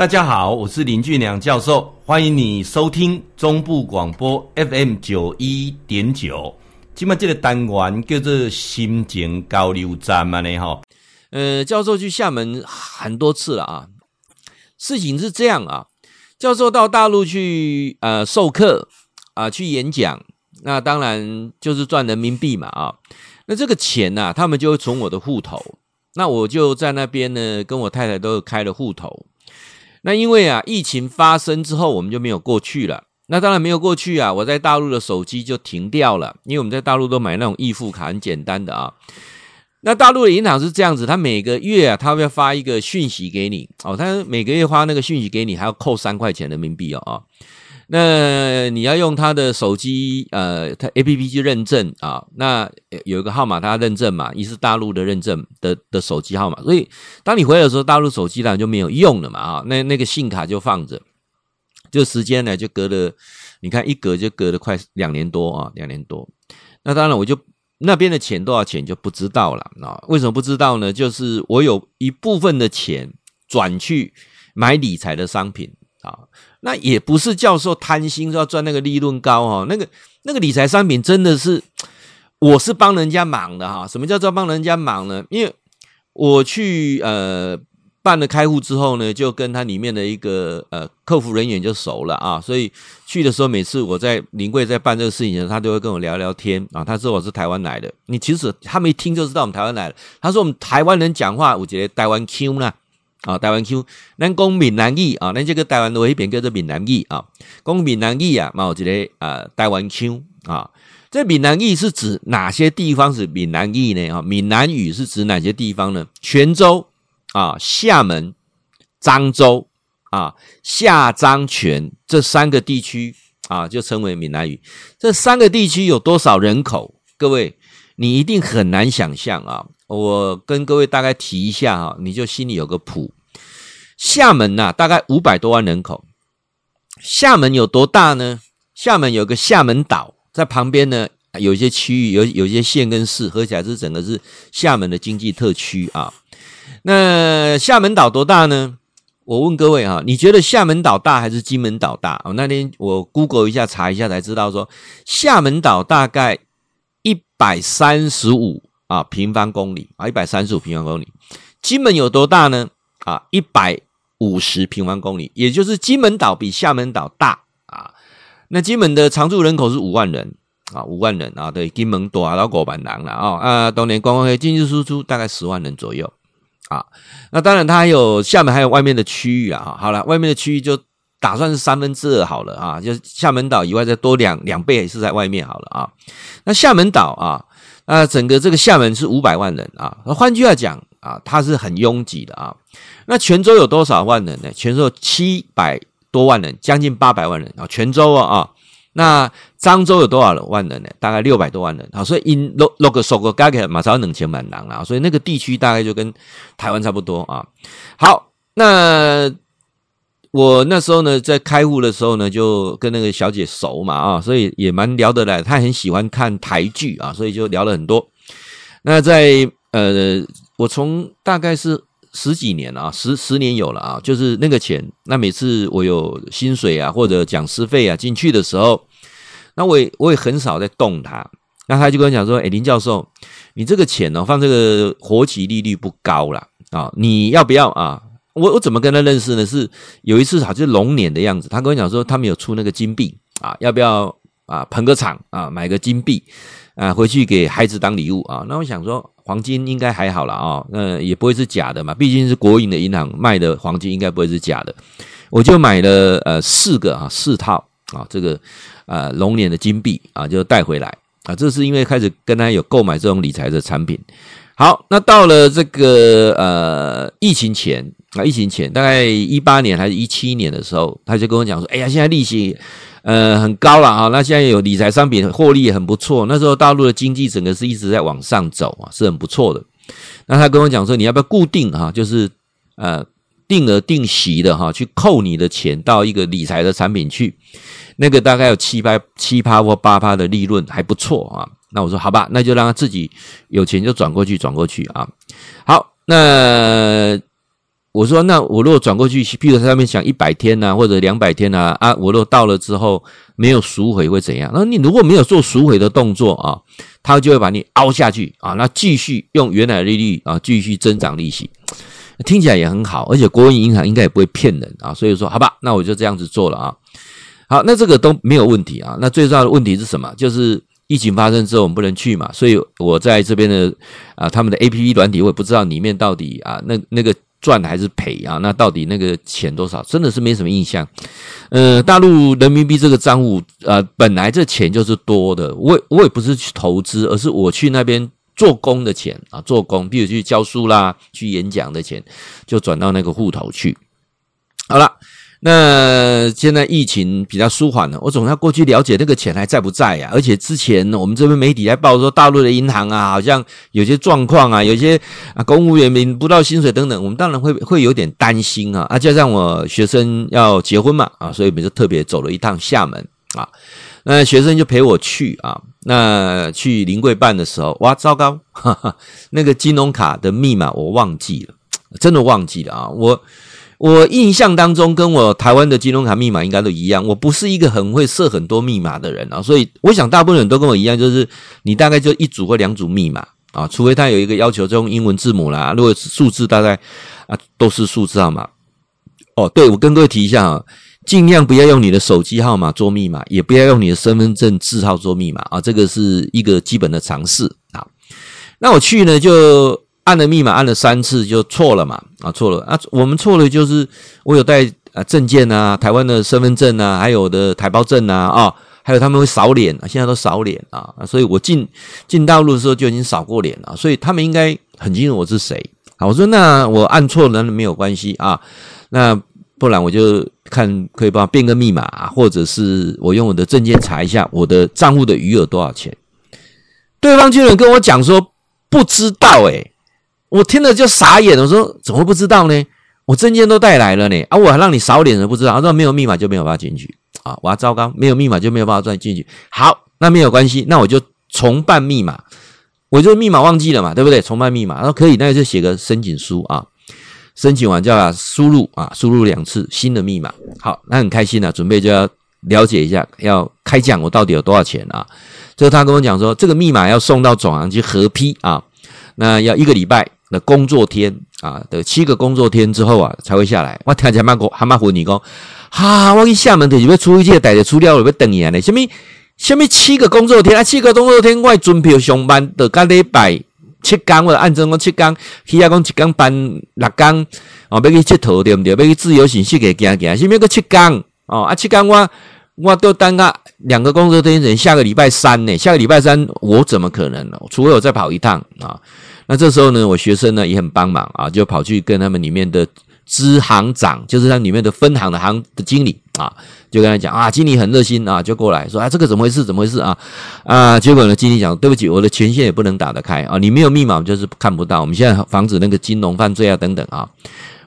大家好，我是林俊良教授，欢迎你收听中部广播 FM 九一点九。今麦这个单元叫做心情交流站嘛呢哈。呃，教授去厦门很多次了啊。事情是这样啊，教授到大陆去呃授课啊，去演讲，那当然就是赚人民币嘛啊。那这个钱呢、啊，他们就会从我的户头，那我就在那边呢，跟我太太都开了户头。那因为啊，疫情发生之后，我们就没有过去了。那当然没有过去啊，我在大陆的手机就停掉了，因为我们在大陆都买那种易付卡，很简单的啊。那大陆的银行是这样子，他每个月啊，他会发一个讯息给你哦，他每个月发那个讯息给你，还要扣三块钱人民币哦啊。那你要用他的手机，呃，他 APP 去认证啊。那有一个号码，他要认证嘛，一是大陆的认证的的手机号码。所以当你回来的时候，大陆手机呢就没有用了嘛啊。那那个信卡就放着，就时间呢就隔了，你看一隔就隔了快两年多啊，两年多。那当然我就那边的钱多少钱就不知道了啊。为什么不知道呢？就是我有一部分的钱转去买理财的商品。啊，那也不是教授贪心说要赚那个利润高哦，那个那个理财商品真的是，我是帮人家忙的哈。什么叫做帮人家忙呢？因为我去呃办了开户之后呢，就跟他里面的一个呃客服人员就熟了啊，所以去的时候每次我在临柜在办这个事情的时候，他都会跟我聊聊天啊。他说我是台湾来的，你其实他们一听就知道我们台湾来的。他说我们台湾人讲话，我觉得台湾 Q 呢。啊，台湾 Q，咱讲闽南语啊，咱这个台湾话一边叫做闽南语啊，讲闽南语啊，嘛有一个啊，台湾 Q 啊，这闽南语是指哪些地方是闽南语呢？啊，闽南语是指哪些地方呢？泉州啊，厦门、漳州啊，厦漳泉这三个地区啊，就称为闽南语。这三个地区有多少人口？各位，你一定很难想象啊。我跟各位大概提一下哈，你就心里有个谱。厦门呐、大概五百多万人口。厦门有多大呢？厦门有个厦门岛，在旁边呢，有一些区域，有有一些县跟市合起来是整个是厦门的经济特区啊。那厦门岛多大呢？我问各位哈，你觉得厦门岛大还是金门岛大？我那天我 Google 一下查一下才知道说，厦门岛大概一百三十五。啊，平方公里啊，一百三十五平方公里。金门有多大呢？啊，一百五十平方公里，也就是金门岛比厦门岛大啊。那金门的常住人口是五万人啊，五万人啊，对，金门多啊到过万人了啊。啊，当年观光业进进出出大概十万人左右啊。那当然，它还有厦门还有外面的区域啊。好了，外面的区域就打算是三分之二好了啊，就是厦门岛以外再多两两倍是在外面好了啊。那厦门岛啊。啊，整个这个厦门是五百万人啊，换句话讲啊，它是很拥挤的啊。那泉州有多少万人呢？泉州有七百多万人，将近八百万人啊。泉州啊啊，那漳州有多少万人呢？大概六百多万人啊。所以因六六个数个加起来马上两千万人啊。所以那个地区大概就跟台湾差不多啊。好，那。我那时候呢，在开户的时候呢，就跟那个小姐熟嘛啊，所以也蛮聊得来。她很喜欢看台剧啊，所以就聊了很多。那在呃，我从大概是十几年啊，十十年有了啊，就是那个钱。那每次我有薪水啊，或者讲师费啊进去的时候，那我也我也很少在动它。那他就跟我讲说：“哎，林教授，你这个钱呢，放这个活期利率不高了啊，你要不要啊？”我我怎么跟他认识呢？是有一次好像龙年的样子，他跟我讲说他们有出那个金币啊，要不要啊捧个场啊，买个金币啊回去给孩子当礼物啊？那我想说黄金应该还好了啊，那也不会是假的嘛，毕竟是国营的银行卖的黄金应该不会是假的。我就买了呃四个啊四套啊这个呃龙年的金币啊就带回来啊，这是因为开始跟他有购买这种理财的产品。好，那到了这个呃疫情前。啊，疫情前大概一八年还是一七年的时候，他就跟我讲说：“哎呀，现在利息呃很高了啊，那现在有理财商品获利也很不错。那时候大陆的经济整个是一直在往上走啊，是很不错的。那他跟我讲说，你要不要固定哈，就是呃定额定息的哈，去扣你的钱到一个理财的产品去，那个大概有七八七趴或八趴的利润，还不错啊。那我说好吧，那就让他自己有钱就转过去，转过去啊。好，那。我说那我如果转过去，譬如他上面想一百天呐、或者两百天呐，啊，我如果到了之后没有赎回会怎样？那你如果没有做赎回的动作啊，他就会把你凹下去啊，那继续用原来的利率啊继续增长利息，听起来也很好，而且国营银行应该也不会骗人啊，所以说好吧，那我就这样子做了啊。好，那这个都没有问题啊。那最重要的问题是什么？就是疫情发生之后，我们不能去嘛。所以我在这边的啊，他们的 APP 软体，我也不知道里面到底啊，那那个赚还是赔啊？那到底那个钱多少？真的是没什么印象。呃，大陆人民币这个账户啊，本来这钱就是多的。我我也不是去投资，而是我去那边做工的钱啊，做工，比如去教书啦，去演讲的钱，就转到那个户头去。好了。那现在疫情比较舒缓了，我总要过去了解那个钱还在不在呀？而且之前我们这边媒体还报说，大陆的银行啊，好像有些状况啊，有些啊公务员领不到薪水等等，我们当然会会有点担心啊。啊，加上我学生要结婚嘛，啊，所以我们就特别走了一趟厦门啊。那学生就陪我去啊。那去临柜办的时候，哇，糟糕，哈哈，那个金融卡的密码我忘记了，真的忘记了啊，我。我印象当中，跟我台湾的金融卡密码应该都一样。我不是一个很会设很多密码的人啊，所以我想大部分人都跟我一样，就是你大概就一组或两组密码啊，除非他有一个要求，就用英文字母啦。如果是数字，大概啊都是数字号码。哦，对，我跟各位提一下啊，尽量不要用你的手机号码做密码，也不要用你的身份证字号做密码啊，这个是一个基本的常识啊。那我去呢就。按了密码按了三次就错了嘛，啊错了啊，我们错了就是我有带啊证件啊，台湾的身份证啊，还有的台胞证啊，啊，还有他们会扫脸啊，现在都扫脸啊，所以我进进大陆的时候就已经扫过脸了，所以他们应该很清楚我是谁啊。我说那我按错了没有关系啊，那不然我就看可以帮我变个密码，或者是我用我的证件查一下我的账户的余额多少钱。对方居然跟我讲说不知道诶、我听了就傻眼了，我说怎么会不知道呢？我证件都带来了呢，啊，我还让你扫脸都不知道，他说没有密码就没有办法进去啊，哇，糟糕，没有密码就没有办法再进去。好，那没有关系，那我就重办密码，我就密码忘记了嘛，对不对？重办密码，他说可以，那就写个申请书啊，申请完就要输入啊，输入两次新的密码。好，那很开心了，准备就要了解一下，要开奖，我到底有多少钱啊？就他跟我讲说，这个密码要送到总行去核批啊，那要一个礼拜。那工作天啊，的七个工作天之后啊，才会下来。我听见蛮过，还蛮唬你讲，哈，我去厦门就要出一届带着出掉了，要等你啊！呢，什么什么七个工作天啊？七个工作天，我准备上班的，个礼拜七天，我按正讲七天，起码讲一天班六天哦，要去佚佗对不对？要去自由行去给行行，什么个七天哦？啊，七天我我都等个两个工作天，等下个礼拜三呢？下个礼拜三我怎么可能呢？除非我再跑一趟啊。那这时候呢，我学生呢也很帮忙啊，就跑去跟他们里面的支行长，就是他里面的分行的行的经理啊，就跟他讲啊，经理很热心啊，就过来说啊，这个怎么回事？怎么回事啊？啊，结果呢，经理讲，对不起，我的权限也不能打得开啊，你没有密码，就是看不到。我们现在防止那个金融犯罪啊，等等啊。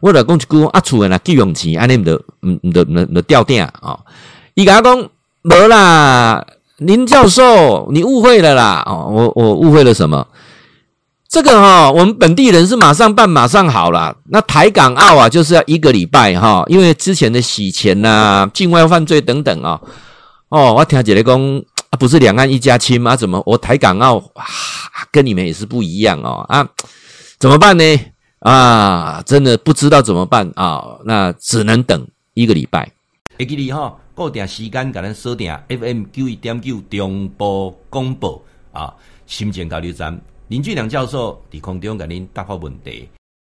我老公去讲啊，出来了，借用钱，安尼的，嗯，的，的，的掉电啊。伊甲我讲，没啦，林教授，你误会了啦。哦，我我误会了什么？这个哈，我们本地人是马上办，马上好了。那台港澳啊，就是要一个礼拜哈，因为之前的洗钱呐、境外犯罪等等啊。哦，我听姐姐讲，不是两岸一家亲吗？怎么我台港澳跟你们也是不一样哦？啊，怎么办呢？啊，真的不知道怎么办啊。那只能等一个礼拜。会记你哈，固定时间给咱锁定 FM 九一点九中波广播啊，新店交流站。林俊良教授伫空中给您答复问题。